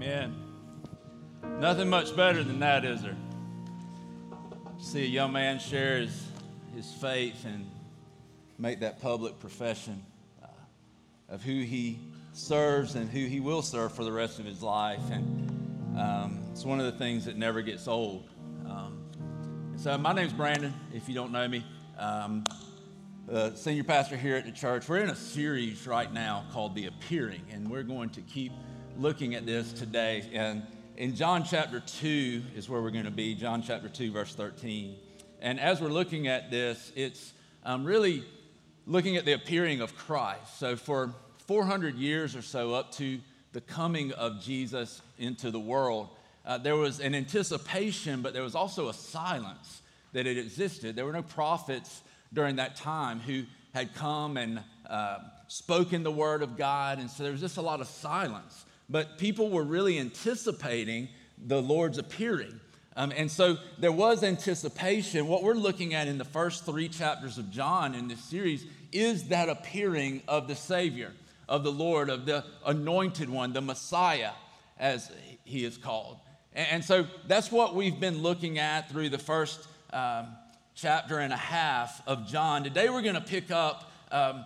Amen. Nothing much better than that, is there? See a young man share his, his faith and make that public profession uh, of who he serves and who he will serve for the rest of his life. And um, it's one of the things that never gets old. Um, so, my name's Brandon, if you don't know me. Um, senior pastor here at the church. We're in a series right now called The Appearing, and we're going to keep looking at this today. And in John chapter 2 is where we're going to be, John chapter 2, verse 13. And as we're looking at this, it's um, really looking at the appearing of Christ. So, for 400 years or so, up to the coming of Jesus into the world, uh, there was an anticipation, but there was also a silence that it existed. There were no prophets during that time who had come and uh, spoken the word of God, and so there was just a lot of silence but people were really anticipating the Lord's appearing. Um, and so there was anticipation. What we're looking at in the first three chapters of John in this series is that appearing of the Savior, of the Lord, of the anointed one, the Messiah, as he is called. And, and so that's what we've been looking at through the first um, chapter and a half of John. Today we're going to pick up um,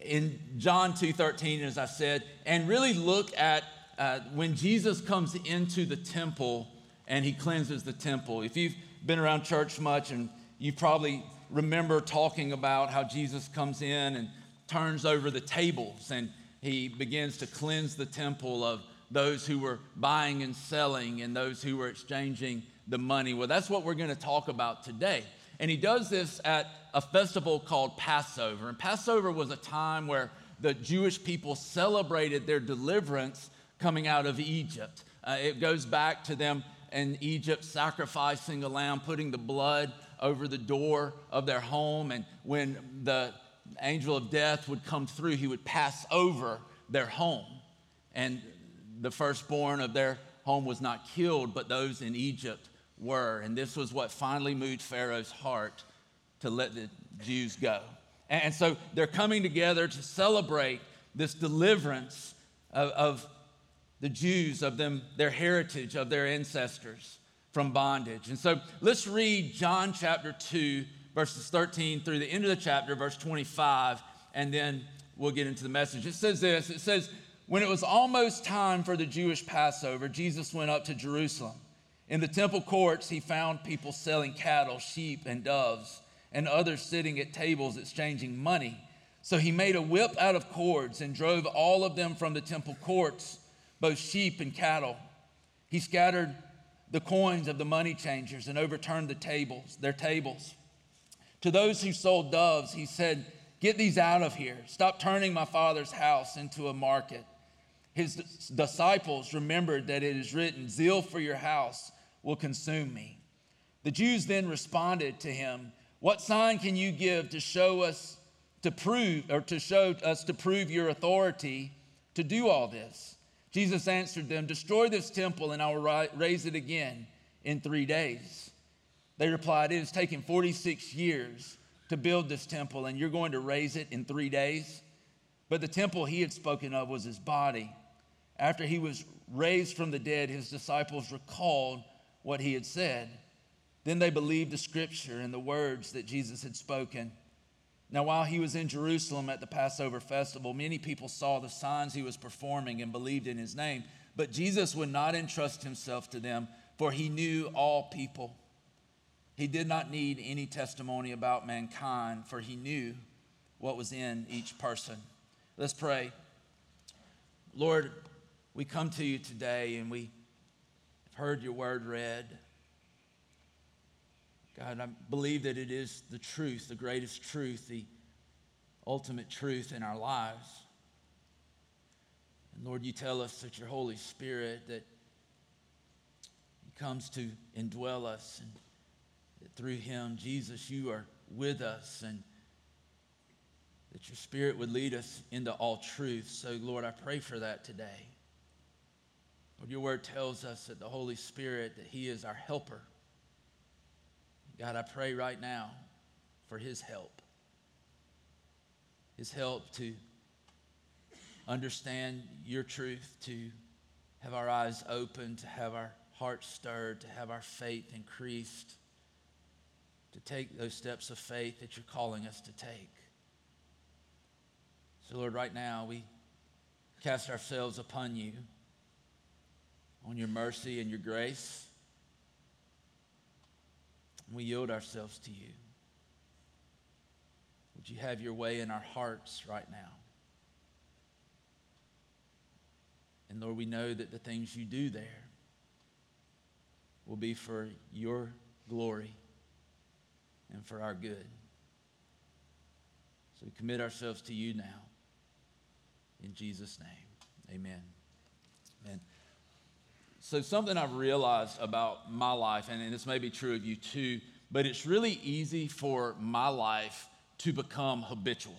in John 2:13, as I said, and really look at uh, when Jesus comes into the temple and he cleanses the temple. If you've been around church much and you probably remember talking about how Jesus comes in and turns over the tables and he begins to cleanse the temple of those who were buying and selling and those who were exchanging the money. Well, that's what we're going to talk about today. And he does this at a festival called Passover. And Passover was a time where the Jewish people celebrated their deliverance coming out of Egypt. Uh, it goes back to them in Egypt sacrificing a lamb, putting the blood over the door of their home. And when the angel of death would come through, he would pass over their home. And the firstborn of their home was not killed, but those in Egypt were. And this was what finally moved Pharaoh's heart to let the Jews go. And so they're coming together to celebrate this deliverance of, of the Jews, of them, their heritage, of their ancestors from bondage. And so let's read John chapter 2, verses 13 through the end of the chapter, verse 25, and then we'll get into the message. It says this it says, When it was almost time for the Jewish Passover, Jesus went up to Jerusalem. In the temple courts, he found people selling cattle, sheep, and doves, and others sitting at tables exchanging money. So he made a whip out of cords and drove all of them from the temple courts both sheep and cattle. He scattered the coins of the money changers and overturned the tables, their tables. To those who sold doves, he said, Get these out of here. Stop turning my father's house into a market. His disciples remembered that it is written, Zeal for your house will consume me. The Jews then responded to him, What sign can you give to show us to prove, or to show us to prove your authority to do all this? Jesus answered them, Destroy this temple, and I will raise it again in three days. They replied, It has taken 46 years to build this temple, and you're going to raise it in three days? But the temple he had spoken of was his body. After he was raised from the dead, his disciples recalled what he had said. Then they believed the scripture and the words that Jesus had spoken. Now, while he was in Jerusalem at the Passover festival, many people saw the signs he was performing and believed in his name. But Jesus would not entrust himself to them, for he knew all people. He did not need any testimony about mankind, for he knew what was in each person. Let's pray. Lord, we come to you today and we have heard your word read. God, I believe that it is the truth, the greatest truth, the ultimate truth in our lives. And Lord, you tell us that your Holy Spirit, that He comes to indwell us, and that through Him, Jesus, you are with us, and that your Spirit would lead us into all truth. So, Lord, I pray for that today. Lord, your word tells us that the Holy Spirit, that He is our helper. God, I pray right now for his help. His help to understand your truth, to have our eyes open, to have our hearts stirred, to have our faith increased, to take those steps of faith that you're calling us to take. So, Lord, right now we cast ourselves upon you, on your mercy and your grace. We yield ourselves to you. Would you have your way in our hearts right now? And Lord, we know that the things you do there will be for your glory and for our good. So we commit ourselves to you now. In Jesus' name, amen. Amen. So, something I've realized about my life, and this may be true of you too, but it's really easy for my life to become habitual.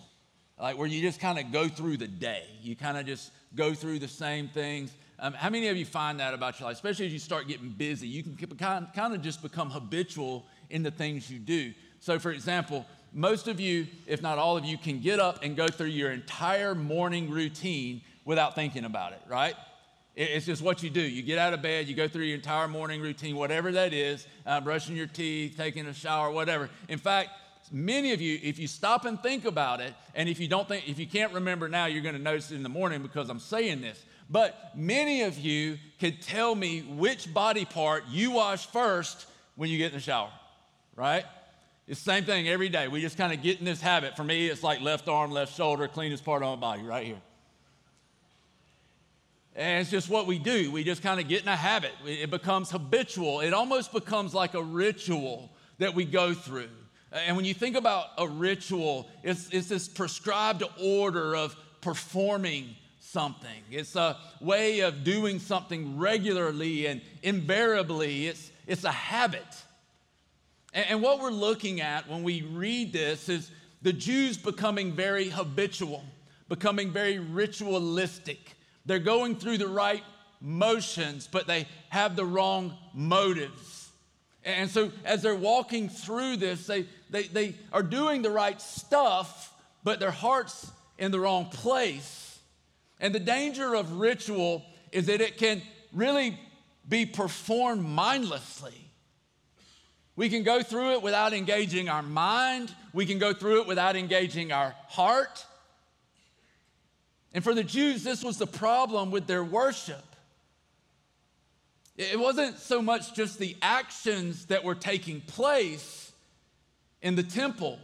Like where you just kind of go through the day. You kind of just go through the same things. Um, how many of you find that about your life? Especially as you start getting busy, you can kind of just become habitual in the things you do. So, for example, most of you, if not all of you, can get up and go through your entire morning routine without thinking about it, right? It's just what you do. You get out of bed, you go through your entire morning routine, whatever that is, uh, brushing your teeth, taking a shower, whatever. In fact, many of you, if you stop and think about it, and if you don't think, if you can't remember now, you're going to notice it in the morning because I'm saying this. But many of you could tell me which body part you wash first when you get in the shower, right? It's the same thing every day. We just kind of get in this habit. For me, it's like left arm, left shoulder, cleanest part of my body, right here. And it's just what we do. We just kind of get in a habit. It becomes habitual. It almost becomes like a ritual that we go through. And when you think about a ritual, it's, it's this prescribed order of performing something. It's a way of doing something regularly and invariably. It's, it's a habit. And, and what we're looking at when we read this is the Jews becoming very habitual, becoming very ritualistic. They're going through the right motions, but they have the wrong motives. And so, as they're walking through this, they, they, they are doing the right stuff, but their heart's in the wrong place. And the danger of ritual is that it can really be performed mindlessly. We can go through it without engaging our mind, we can go through it without engaging our heart. And for the Jews, this was the problem with their worship. It wasn't so much just the actions that were taking place in the temple,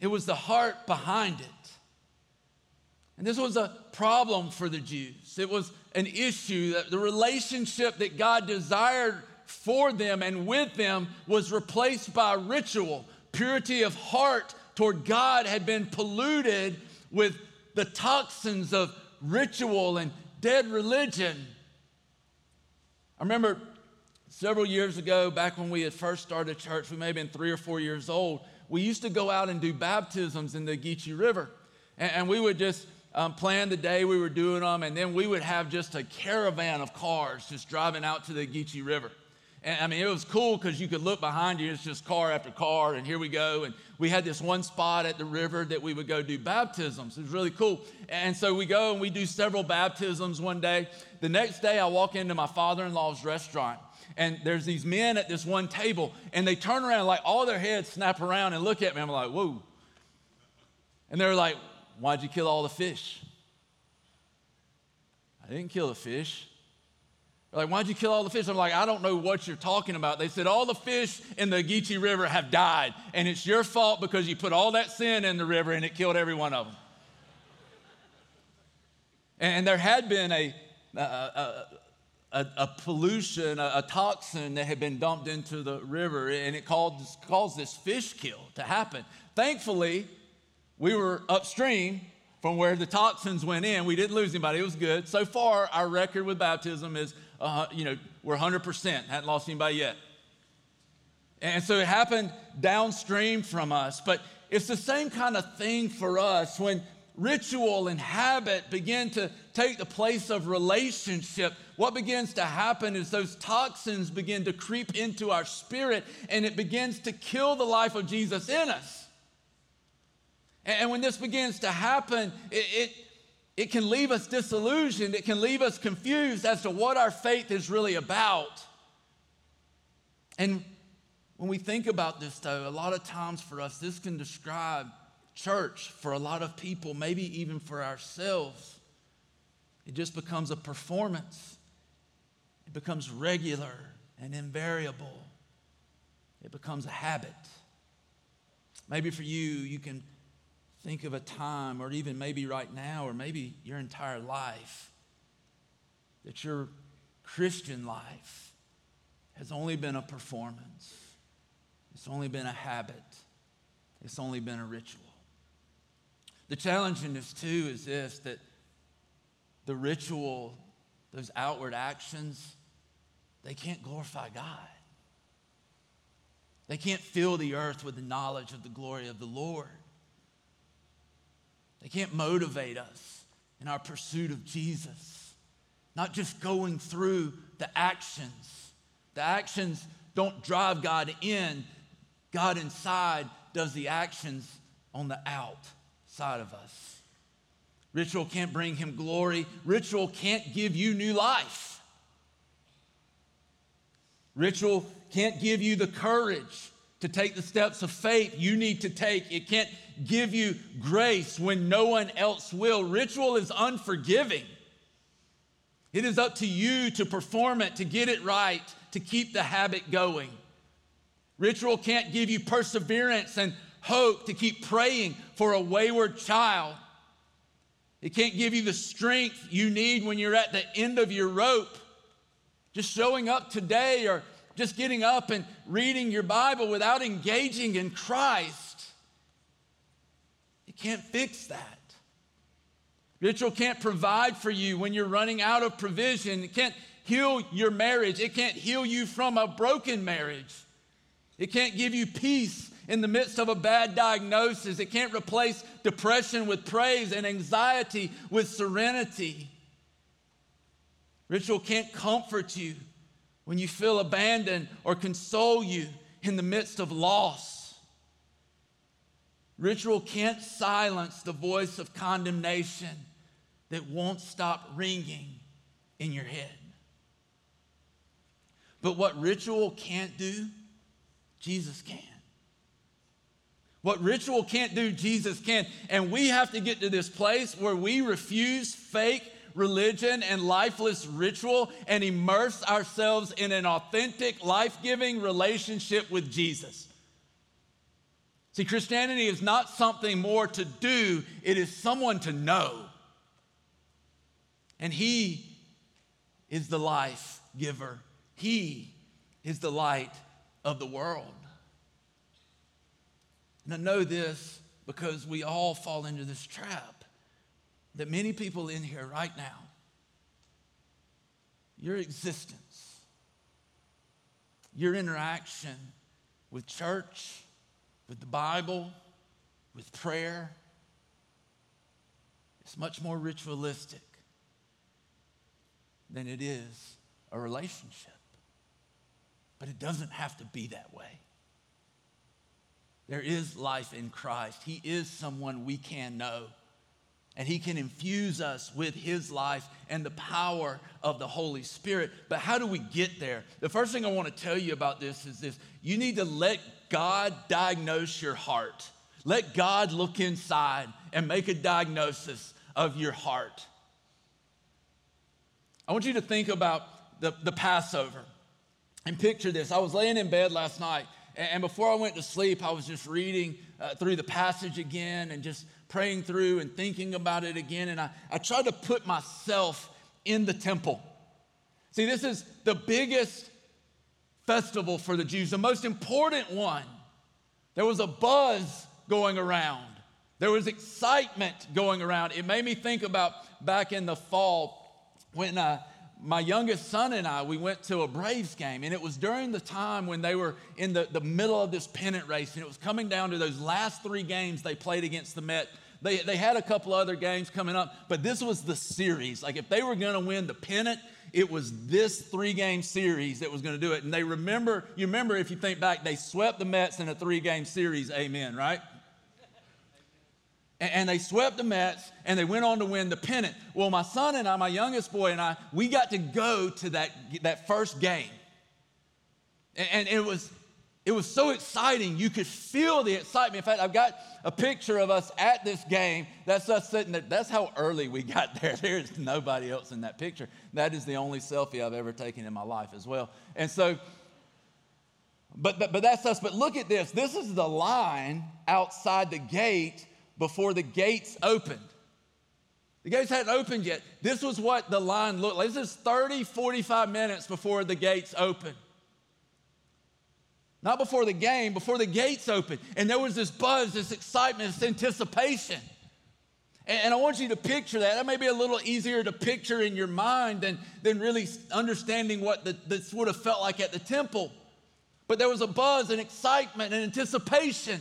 it was the heart behind it. And this was a problem for the Jews. It was an issue that the relationship that God desired for them and with them was replaced by ritual. Purity of heart toward God had been polluted with the toxins of ritual and dead religion. I remember several years ago, back when we had first started church, we may have been three or four years old, we used to go out and do baptisms in the Geechee River. And, and we would just um, plan the day we were doing them, and then we would have just a caravan of cars just driving out to the Geechee River. And I mean, it was cool because you could look behind you, it's just car after car, and here we go. And we had this one spot at the river that we would go do baptisms. It was really cool. And so we go and we do several baptisms one day. The next day, I walk into my father in law's restaurant, and there's these men at this one table, and they turn around, like all their heads snap around and look at me. I'm like, whoa. And they're like, why'd you kill all the fish? I didn't kill the fish like, why'd you kill all the fish? I'm like, I don't know what you're talking about. They said, all the fish in the Geechee River have died, and it's your fault because you put all that sin in the river and it killed every one of them. and there had been a, a, a, a pollution, a, toxin that had been dumped into the river, and it caused, caused this fish kill to happen. Thankfully, we were upstream from where the toxins went in. We didn't lose anybody. It was good. So far, our record with baptism is uh, you know, we're 100%, hadn't lost anybody yet. And so it happened downstream from us. But it's the same kind of thing for us when ritual and habit begin to take the place of relationship. What begins to happen is those toxins begin to creep into our spirit and it begins to kill the life of Jesus in us. And when this begins to happen, it, it it can leave us disillusioned. It can leave us confused as to what our faith is really about. And when we think about this, though, a lot of times for us, this can describe church for a lot of people, maybe even for ourselves. It just becomes a performance, it becomes regular and invariable, it becomes a habit. Maybe for you, you can think of a time, or even maybe right now, or maybe your entire life, that your Christian life has only been a performance, it's only been a habit, it's only been a ritual. The challenge in this, too, is this that the ritual, those outward actions, they can't glorify God. They can't fill the earth with the knowledge of the glory of the Lord. They can't motivate us in our pursuit of Jesus. Not just going through the actions. The actions don't drive God in, God inside does the actions on the outside of us. Ritual can't bring him glory, ritual can't give you new life. Ritual can't give you the courage to take the steps of faith you need to take. It can't give you grace when no one else will. Ritual is unforgiving. It is up to you to perform it, to get it right, to keep the habit going. Ritual can't give you perseverance and hope to keep praying for a wayward child. It can't give you the strength you need when you're at the end of your rope. Just showing up today or just getting up and reading your Bible without engaging in Christ, You can't fix that. Ritual can't provide for you when you're running out of provision. It can't heal your marriage. It can't heal you from a broken marriage. It can't give you peace in the midst of a bad diagnosis. It can't replace depression with praise and anxiety with serenity. Ritual can't comfort you when you feel abandoned or console you in the midst of loss. Ritual can't silence the voice of condemnation that won't stop ringing in your head. But what ritual can't do, Jesus can. What ritual can't do, Jesus can. And we have to get to this place where we refuse fake religion and lifeless ritual and immerse ourselves in an authentic, life giving relationship with Jesus. See, Christianity is not something more to do, it is someone to know. And He is the life giver, He is the light of the world. And I know this because we all fall into this trap that many people in here right now, your existence, your interaction with church, with the Bible, with prayer, is much more ritualistic than it is a relationship. But it doesn't have to be that way. There is life in Christ. He is someone we can know and He can infuse us with His life and the power of the Holy Spirit. But how do we get there? The first thing I want to tell you about this is this you need to let God diagnose your heart. Let God look inside and make a diagnosis of your heart. I want you to think about the, the Passover and picture this. I was laying in bed last night, and before I went to sleep, I was just reading uh, through the passage again and just praying through and thinking about it again. And I, I tried to put myself in the temple. See, this is the biggest festival for the Jews, the most important one. There was a buzz going around, there was excitement going around. It made me think about back in the fall when uh, my youngest son and I, we went to a Braves game, and it was during the time when they were in the, the middle of this pennant race, and it was coming down to those last three games they played against the Met they, they had a couple other games coming up, but this was the series. Like if they were going to win the pennant, it was this three game series that was going to do it. And they remember, you remember if you think back, they swept the Mets in a three game series. Amen, right? and they swept the Mets and they went on to win the pennant. Well, my son and I, my youngest boy and I, we got to go to that, that first game. And it was, it was so exciting. You could feel the excitement. In fact, I've got a picture of us at this game. That's us sitting there. That's how early we got there. There's nobody else in that picture. That is the only selfie I've ever taken in my life as well. And so, but, but, but that's us. But look at this. This is the line outside the gate before the gates opened. The gates hadn't opened yet. This was what the line looked like. This is 30, 45 minutes before the gates opened. Not before the game, before the gates opened. And there was this buzz, this excitement, this anticipation. And, and I want you to picture that. That may be a little easier to picture in your mind than, than really understanding what the, this would have felt like at the temple. But there was a buzz and excitement and anticipation.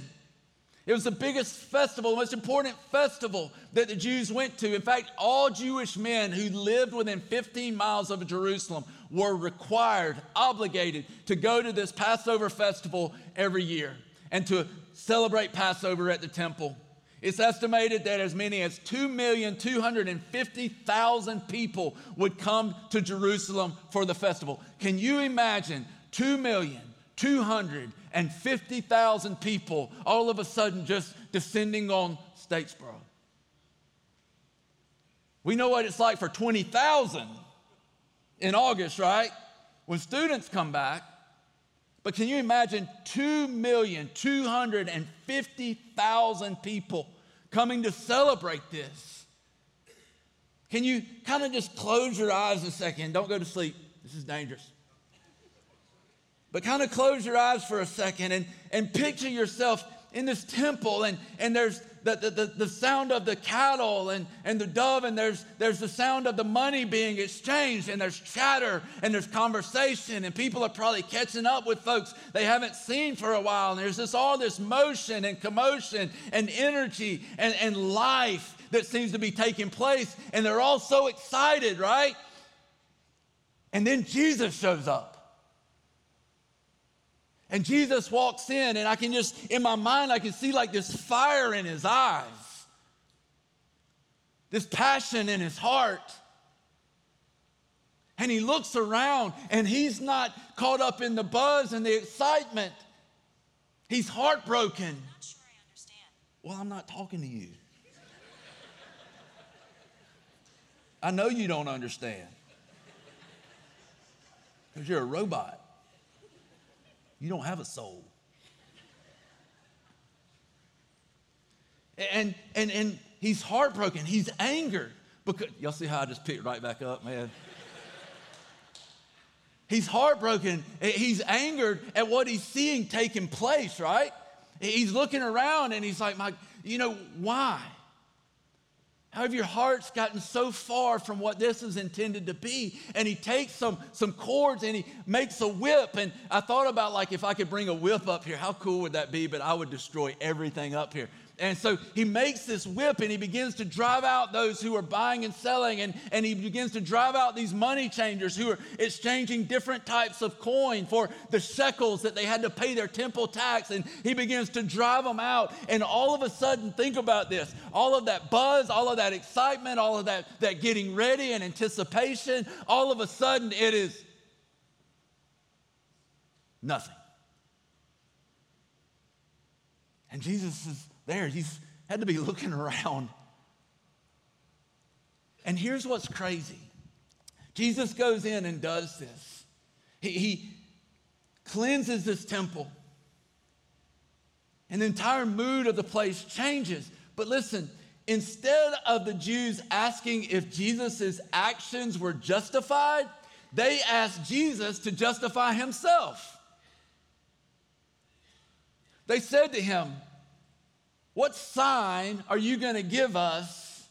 It was the biggest festival, the most important festival that the Jews went to. In fact, all Jewish men who lived within 15 miles of Jerusalem were required, obligated to go to this Passover festival every year and to celebrate Passover at the temple. It's estimated that as many as 2,250,000 people would come to Jerusalem for the festival. Can you imagine 2,250,000 people all of a sudden just descending on Statesboro? We know what it's like for 20,000 in August, right? When students come back. But can you imagine 2,250,000 people coming to celebrate this? Can you kind of just close your eyes a second? Don't go to sleep. This is dangerous. But kind of close your eyes for a second and, and picture yourself in this temple, and, and there's the, the, the, sound of the cattle and, and the dove, and there's, there's the sound of the money being exchanged, and there's chatter and there's conversation, and people are probably catching up with folks they haven't seen for a while. And there's this all this motion and commotion and energy and, and life that seems to be taking place, and they're all so excited, right? And then Jesus shows up. And Jesus walks in, and I can just, in my mind, I can see like this fire in his eyes, this passion in his heart. And he looks around, and he's not caught up in the buzz and the excitement. He's heartbroken. I'm not sure I understand. Well, I'm not talking to you. I know you don't understand because you're a robot. You don't have a soul. And, and, and he's heartbroken. He's angered. Because, y'all see how I just picked right back up, man? he's heartbroken. He's angered at what he's seeing taking place, right? He's looking around and he's like, my, you know, why? How have your hearts gotten so far from what this is intended to be? And he takes some, some cords and he makes a whip. And I thought about like if I could bring a whip up here, how cool would that be? But I would destroy everything up here. And so he makes this whip and he begins to drive out those who are buying and selling. And, and he begins to drive out these money changers who are exchanging different types of coin for the shekels that they had to pay their temple tax. And he begins to drive them out. And all of a sudden, think about this all of that buzz, all of that excitement, all of that, that getting ready and anticipation, all of a sudden it is nothing. And Jesus is there. He's had to be looking around. And here's what's crazy Jesus goes in and does this. He, he cleanses this temple, and the entire mood of the place changes. But listen, instead of the Jews asking if Jesus' actions were justified, they asked Jesus to justify himself. They said to him, what sign are you going to give us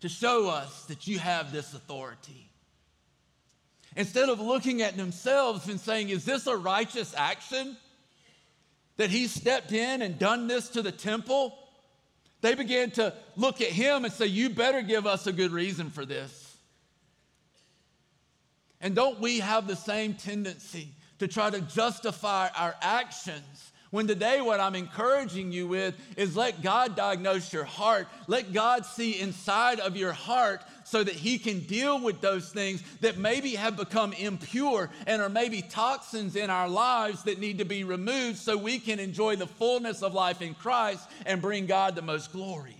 to show us that you have this authority? Instead of looking at themselves and saying, Is this a righteous action? That he stepped in and done this to the temple? They began to look at him and say, You better give us a good reason for this. And don't we have the same tendency to try to justify our actions When today, what I'm encouraging you with is let God diagnose your heart. Let God see inside of your heart so that He can deal with those things that maybe have become impure and are maybe toxins in our lives that need to be removed so we can enjoy the fullness of life in Christ and bring God the most glory.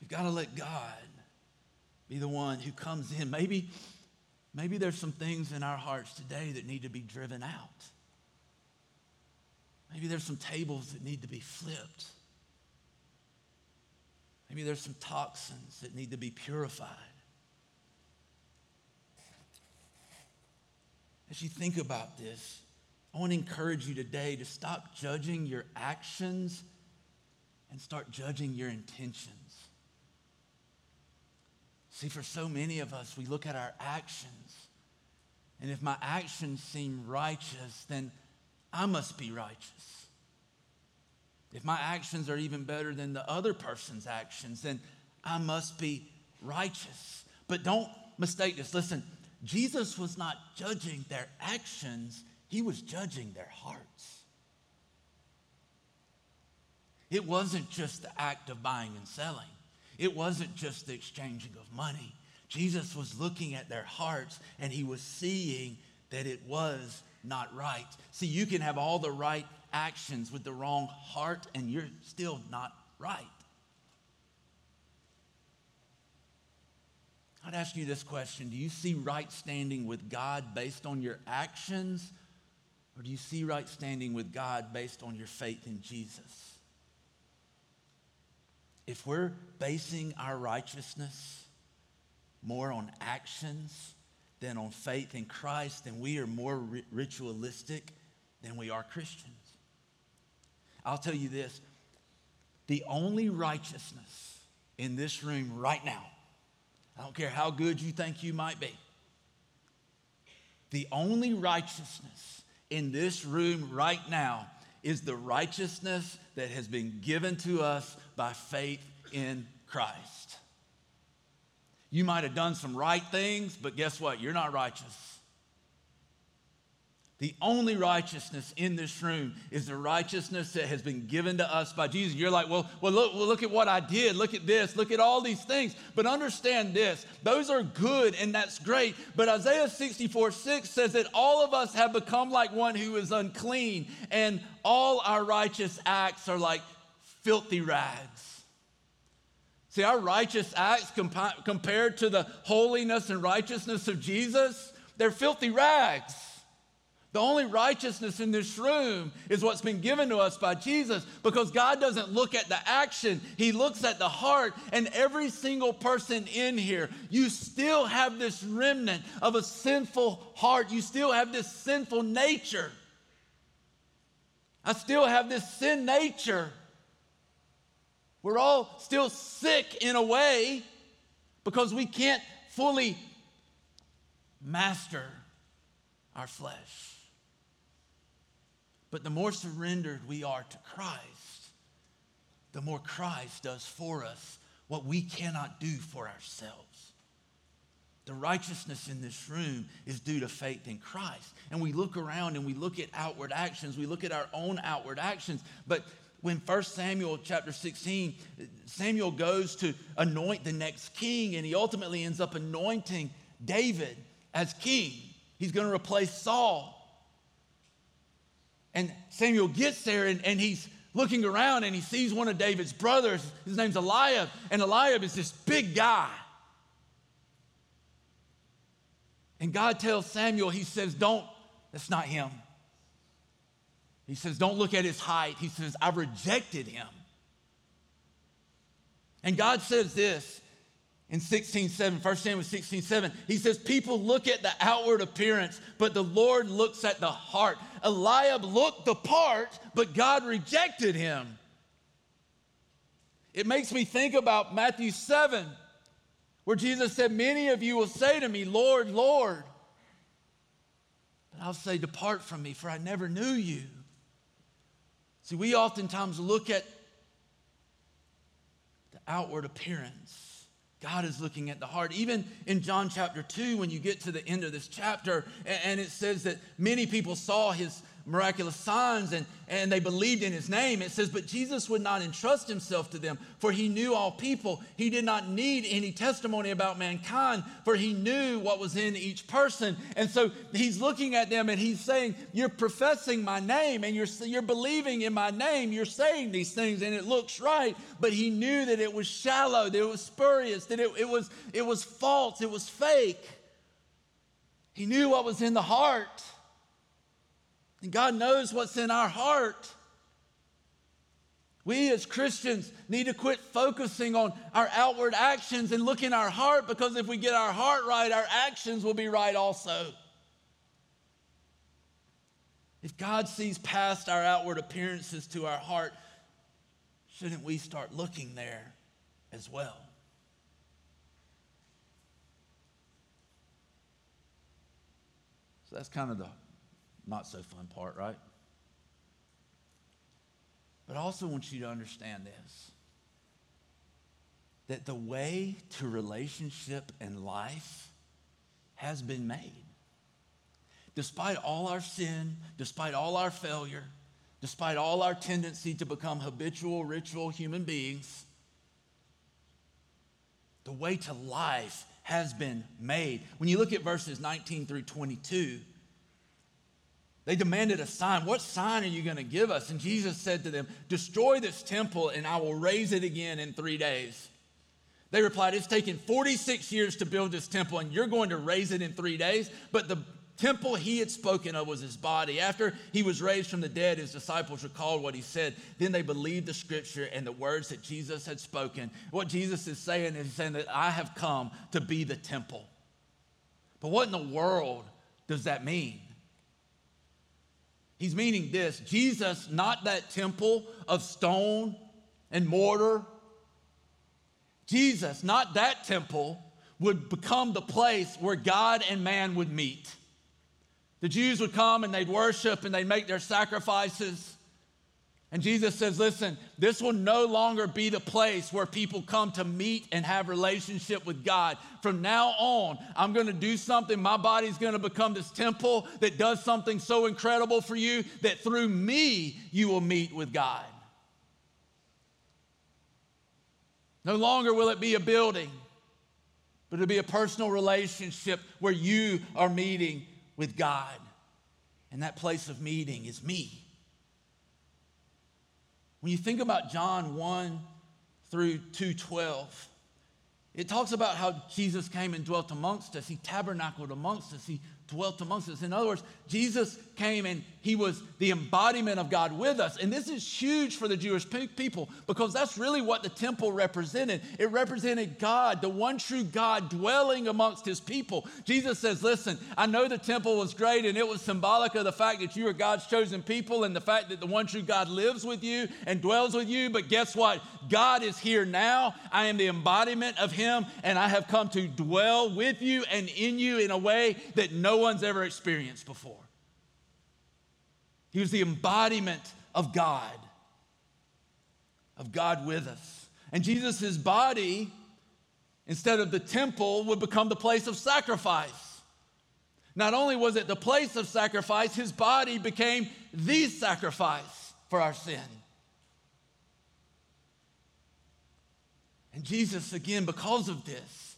We've got to let God be the one who comes in. Maybe Maybe there's some things in our hearts today that need to be driven out. Maybe there's some tables that need to be flipped. Maybe there's some toxins that need to be purified. As you think about this, I want to encourage you today to stop judging your actions and start judging your intentions. See, for so many of us, we look at our actions, and if my actions seem righteous, then I must be righteous. If my actions are even better than the other person's actions, then I must be righteous. But don't mistake this. Listen, Jesus was not judging their actions, he was judging their hearts. It wasn't just the act of buying and selling. It wasn't just the exchanging of money. Jesus was looking at their hearts and he was seeing that it was not right. See, you can have all the right actions with the wrong heart and you're still not right. I'd ask you this question Do you see right standing with God based on your actions, or do you see right standing with God based on your faith in Jesus? If we're basing our righteousness more on actions than on faith in Christ, then we are more ritualistic than we are Christians. I'll tell you this the only righteousness in this room right now, I don't care how good you think you might be, the only righteousness in this room right now is the righteousness that has been given to us by faith in Christ. You might have done some right things, but guess what? You're not righteous. The only righteousness in this room is the righteousness that has been given to us by Jesus. You're like, well, well, look, well, look at what I did. Look at this. Look at all these things. But understand this those are good and that's great. But Isaiah 64 6 says that all of us have become like one who is unclean, and all our righteous acts are like filthy rags. See, our righteous acts compa- compared to the holiness and righteousness of Jesus, they're filthy rags. The only righteousness in this room is what's been given to us by Jesus because God doesn't look at the action, He looks at the heart. And every single person in here, you still have this remnant of a sinful heart. You still have this sinful nature. I still have this sin nature. We're all still sick in a way because we can't fully master our flesh. But the more surrendered we are to Christ, the more Christ does for us what we cannot do for ourselves. The righteousness in this room is due to faith in Christ. And we look around and we look at outward actions, we look at our own outward actions. But when 1 Samuel chapter 16, Samuel goes to anoint the next king, and he ultimately ends up anointing David as king. He's going to replace Saul. And Samuel gets there and, and he's looking around and he sees one of David's brothers. His name's Eliab. And Eliab is this big guy. And God tells Samuel, He says, Don't, that's not him. He says, Don't look at his height. He says, I've rejected him. And God says this in 16 7, 1 Samuel 16 7. He says, People look at the outward appearance, but the Lord looks at the heart. Eliab looked the part, but God rejected him. It makes me think about Matthew 7, where Jesus said, Many of you will say to me, Lord, Lord. But I'll say, Depart from me, for I never knew you. See, we oftentimes look at the outward appearance God is looking at the heart. Even in John chapter 2, when you get to the end of this chapter, and it says that many people saw his miraculous signs and, and they believed in his name. It says, But Jesus would not entrust himself to them, for he knew all people. He did not need any testimony about mankind, for he knew what was in each person. And so he's looking at them and he's saying, You're professing my name and you're, you're believing in my name. You're saying these things and it looks right. But he knew that it was shallow, that it was spurious, that it, it, was, it was false, it was fake. He knew what was in the heart. And God knows what's in our heart. We as Christians need to quit focusing on our outward actions and look in our heart because if we get our heart right, our actions will be right also. If God sees past our outward appearances to our heart, shouldn't we start looking there as well? So that's kind of the not so fun part, right? But I also want you to understand this that the way to relationship and life has been made. Despite all our sin, despite all our failure, despite all our tendency to become habitual, ritual human beings, the way to life has been made. When you look at verses 19 through 22, they demanded a sign. What sign are you going to give us? And Jesus said to them, Destroy this temple, and I will raise it again in three days. They replied, It's taken 46 years to build this temple, and you're going to raise it in three days. But the temple he had spoken of was his body. After he was raised from the dead, his disciples recalled what he said. Then they believed the scripture and the words that Jesus had spoken. What Jesus is saying is saying that I have come to be the temple. But what in the world does that mean? He's meaning this Jesus, not that temple of stone and mortar. Jesus, not that temple, would become the place where God and man would meet. The Jews would come and they'd worship and they'd make their sacrifices. And Jesus says, listen, this will no longer be the place where people come to meet and have relationship with God. From now on, I'm going to do something. My body's going to become this temple that does something so incredible for you that through me, you will meet with God. No longer will it be a building, but it'll be a personal relationship where you are meeting with God. And that place of meeting is me. When you think about John 1 through 212, it talks about how Jesus came and dwelt amongst us. He tabernacled amongst us. He dwelt amongst us. In other words, Jesus came and he was the embodiment of God with us. And this is huge for the Jewish people because that's really what the temple represented. It represented God, the one true God dwelling amongst his people. Jesus says, Listen, I know the temple was great and it was symbolic of the fact that you are God's chosen people and the fact that the one true God lives with you and dwells with you. But guess what? God is here now. I am the embodiment of him and I have come to dwell with you and in you in a way that no one's ever experienced before. He was the embodiment of God, of God with us. And Jesus' body, instead of the temple, would become the place of sacrifice. Not only was it the place of sacrifice, his body became the sacrifice for our sin. And Jesus, again, because of this,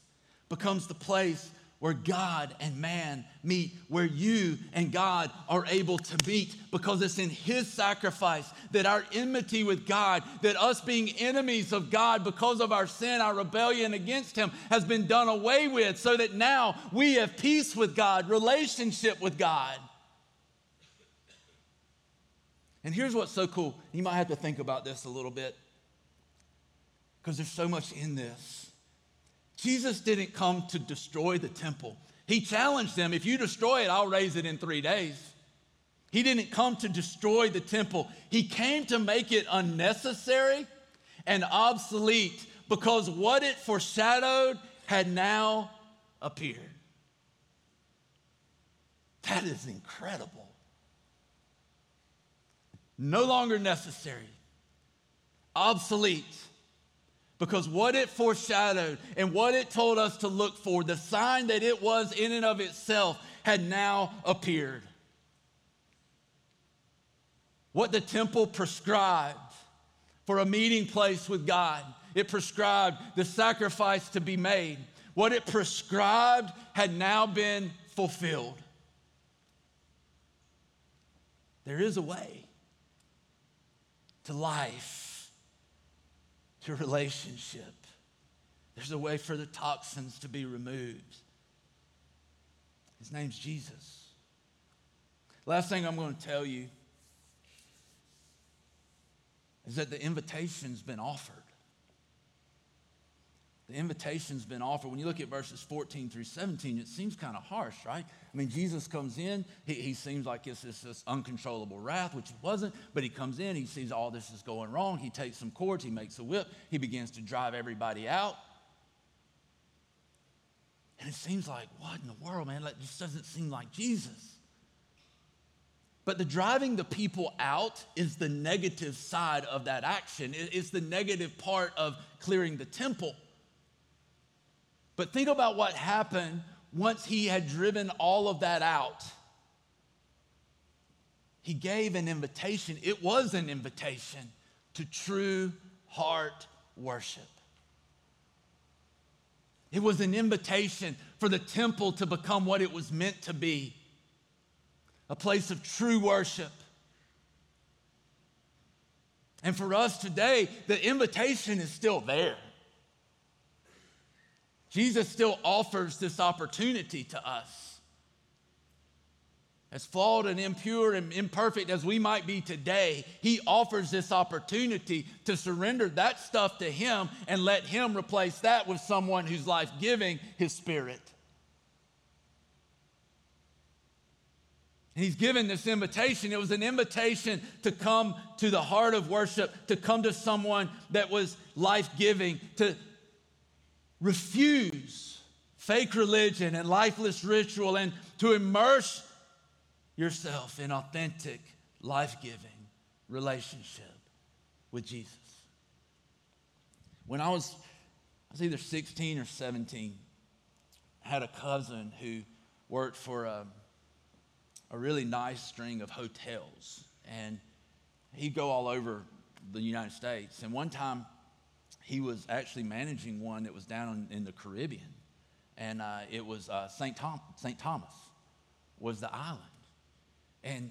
becomes the place where God and man meet, where you and God are able to meet, because it's in His sacrifice that our enmity with God, that us being enemies of God because of our sin, our rebellion against Him, has been done away with, so that now we have peace with God, relationship with God. And here's what's so cool. You might have to think about this a little bit because there's so much in this. Jesus didn't come to destroy the temple. He challenged them if you destroy it, I'll raise it in three days. He didn't come to destroy the temple, He came to make it unnecessary and obsolete because what it foreshadowed had now appeared. That is incredible. No longer necessary, obsolete because what it foreshadowed and what it told us to look for, the sign that it was in and of itself, had now appeared. What the temple prescribed for a meeting place with God, it prescribed the sacrifice to be made. What it prescribed had now been fulfilled. There is a way to life, to relationship. There's a way for the toxins to be removed. His name's Jesus. Last thing I'm going to tell you is that the invitation's been offered. The invitation's been offered. When you look at verses 14 through 17, it seems kind of harsh, right? I mean, Jesus comes in, he, he seems like it's this, this uncontrollable wrath, which it wasn't, but he comes in, he sees all this is going wrong. He takes some cords, he makes a whip, he begins to drive everybody out. And it seems like, what in the world, man? That just doesn't seem like Jesus. But the driving the people out is the negative side of that action. It's the negative part of clearing the temple. But think about what happened once he had driven all of that out. He gave an invitation. It was an invitation to true heart worship. It was an invitation for the temple to become what it was meant to be a place of true worship. And for us today, the invitation is still there. Jesus still offers this opportunity to us. As flawed and impure and imperfect as we might be today, He offers this opportunity to surrender that stuff to Him and let Him replace that with someone who's life giving His Spirit. And he's given this invitation. It was an invitation to come to the heart of worship, to come to someone that was life giving, to refuse fake religion and lifeless ritual, and to immerse yourself in authentic, life giving relationship with Jesus. When I was, I was either 16 or 17, I had a cousin who worked for a a really nice string of hotels. And he'd go all over the United States. And one time, he was actually managing one that was down in, in the Caribbean. And uh, it was uh, St. Tom, St. Thomas was the island. And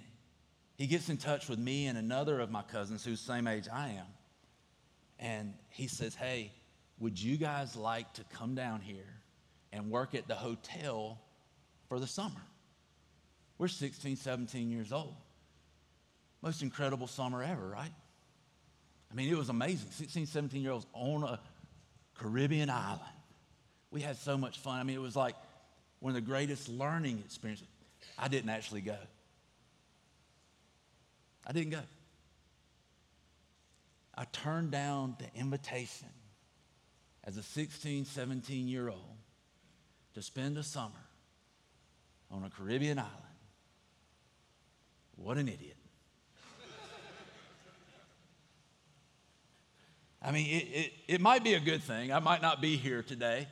he gets in touch with me and another of my cousins who's same age I am. And he says, Hey, would you guys like to come down here and work at the hotel for the summer? We're 16, 17 years old. Most incredible summer ever, right? I mean, it was amazing. 16, 17 year olds on a Caribbean island. We had so much fun. I mean, it was like one of the greatest learning experiences. I didn't actually go. I didn't go. I turned down the invitation as a 16, 17 year old to spend a summer on a Caribbean island what an idiot. I mean, it, it, it might be a good thing. I might not be here today.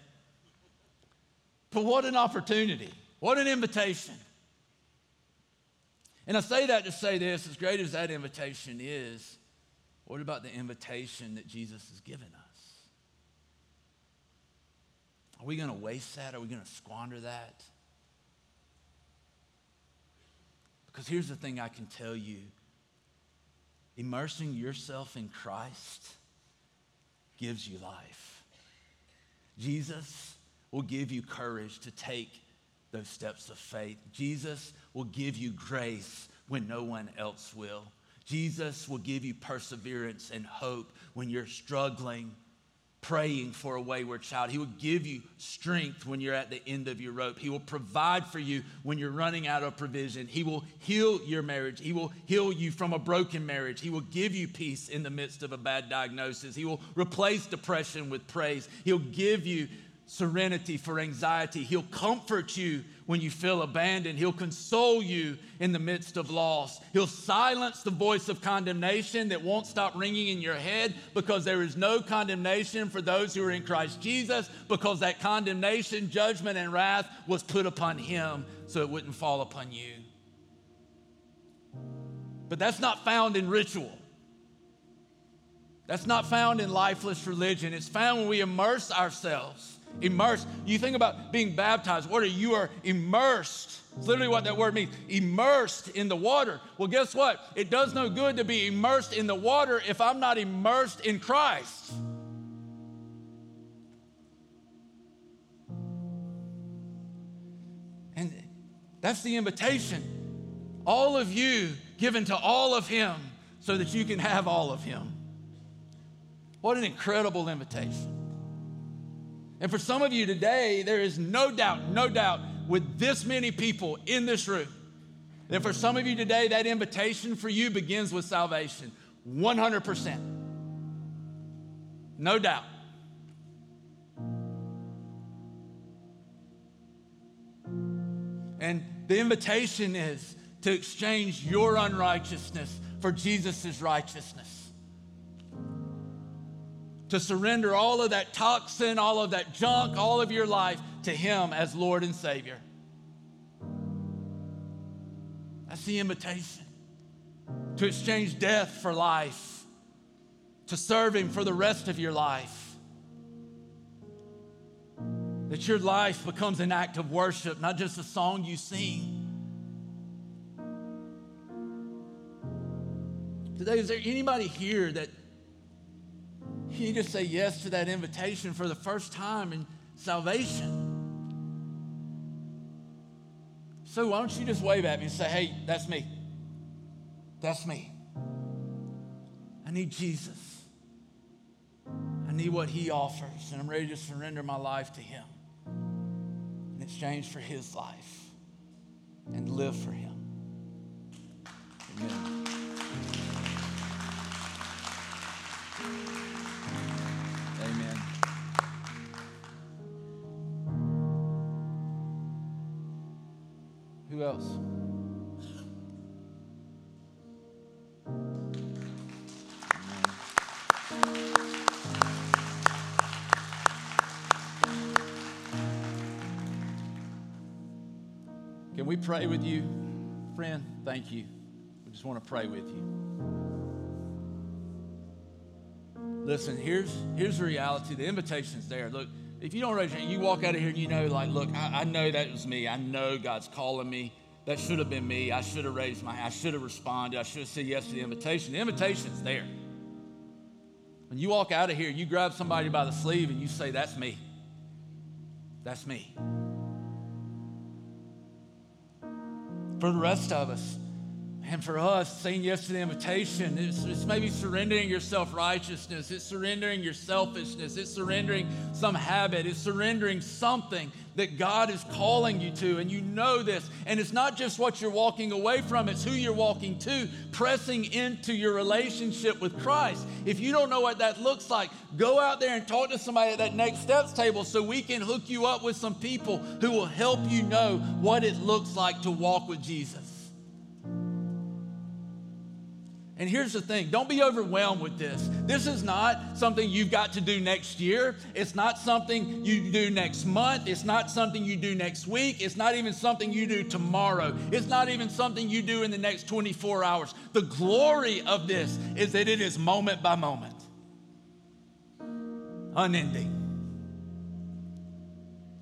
But what an opportunity. What an invitation. And I say that to say this as great as that invitation is, what about the invitation that Jesus has given us? Are we going to waste that? Are we going to squander that? Because here's the thing I can tell you immersing yourself in Christ gives you life. Jesus will give you courage to take those steps of faith. Jesus will give you grace when no one else will. Jesus will give you perseverance and hope when you're struggling praying for a wayward child. He will give you strength when you're at the end of your rope. He will provide for you when you're running out of provision. He will heal your marriage. He will heal you from a broken marriage. He will give you peace in the midst of a bad diagnosis. He will replace depression with praise. He'll give you serenity for anxiety. He'll comfort you when you feel abandoned. He'll console you in the midst of loss. He'll silence the voice of condemnation that won't stop ringing in your head because there is no condemnation for those who are in Christ Jesus because that condemnation, judgment, and wrath was put upon Him so it wouldn't fall upon you. But that's not found in ritual. That's not found in lifeless religion. It's found when we immerse ourselves Immersed. You think about being baptized. What are you are immersed. It's literally what that word means. Immersed in the water. Well, guess what? It does no good to be immersed in the water if I'm not immersed in Christ. And that's the invitation. All of you given to all of Him so that you can have all of Him. What an incredible invitation. And for some of you today, there is no doubt, no doubt, with this many people in this room, that for some of you today, that invitation for you begins with salvation 100%. No doubt. And the invitation is to exchange your unrighteousness for Jesus' righteousness to surrender all of that toxin, all of that junk, all of your life to Him as Lord and Savior. That's the invitation to exchange death for life, to serve Him for the rest of your life. That your life becomes an act of worship, not just a song you sing. Today, is there anybody here that you just say yes to that invitation for the first time in salvation. So why don't you just wave at me and say, hey, that's me. That's me. I need Jesus. I need what he offers, and I'm ready to surrender my life to him in exchange for his life and live for him. Amen. Else? Can we pray with you? Friend, thank you. We just want to pray with you. Listen, here's, here's the reality. The invitation's there. Look, if you don't raise your hand, you walk out of here and you know, like, look, I, I know that was me. I know God's calling me. That should have been me. I should have raised my hand. I should have responded. I should have said yes to the invitation. The invitation's there. When you walk out of here, you grab somebody by the sleeve and you say, That's me. That's me. For the rest of us, and for us, saying yes to the invitation, it's, it's maybe surrendering your self righteousness, it's surrendering your selfishness, it's surrendering some habit, it's surrendering something that God is calling you to, and you know this. And it's not just what you're walking away from, it's who you're walking to, pressing into your relationship with Christ. If you don't know what that looks like, go out there and talk to somebody at that next steps table so we can hook you up with some people who will help you know what it looks like to walk with Jesus. And here's the thing don't be overwhelmed with this. This is not something you've got to do next year. It's not something you do next month. It's not something you do next week. It's not even something you do tomorrow. It's not even something you do in the next 24 hours. The glory of this is that it is moment by moment, unending.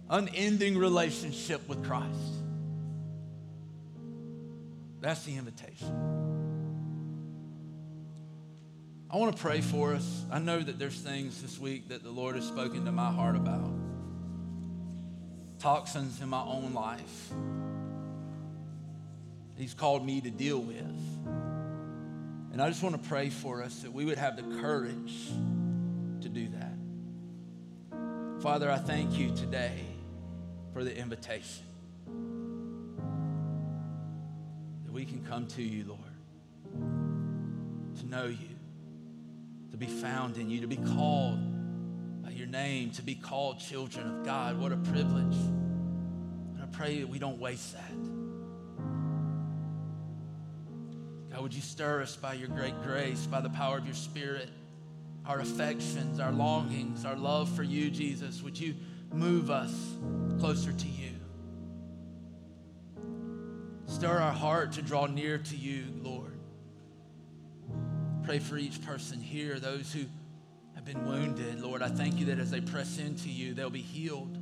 Unending relationship with Christ. That's the invitation. I want to pray for us. I know that there's things this week that the Lord has spoken to my heart about. Toxins in my own life. He's called me to deal with. And I just want to pray for us that we would have the courage to do that. Father, I thank you today for the invitation that we can come to you, Lord, to know you be found in you, to be called by your name, to be called children of God. What a privilege. And I pray that we don't waste that. God, would you stir us by your great grace, by the power of your Spirit, our affections, our longings, our love for you, Jesus? Would you move us closer to you? Stir our heart to draw near to you, Lord. Pray for each person here, those who have been wounded. Lord, I thank you that as they press into you, they'll be healed.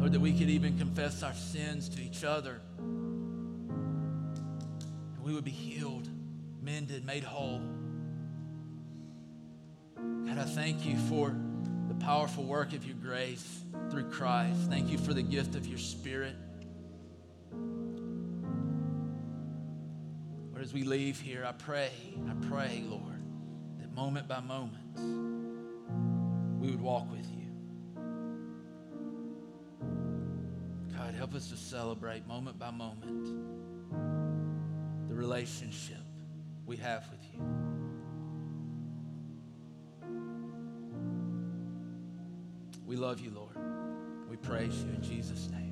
Lord, that we could even confess our sins to each other. And we would be healed, mended, made whole. God, I thank you for the powerful work of your grace through Christ. Thank you for the gift of your Spirit. As we leave here, I pray, I pray, Lord, that moment by moment we would walk with you. God, help us to celebrate moment by moment the relationship we have with you. We love you, Lord. We praise you in Jesus' name.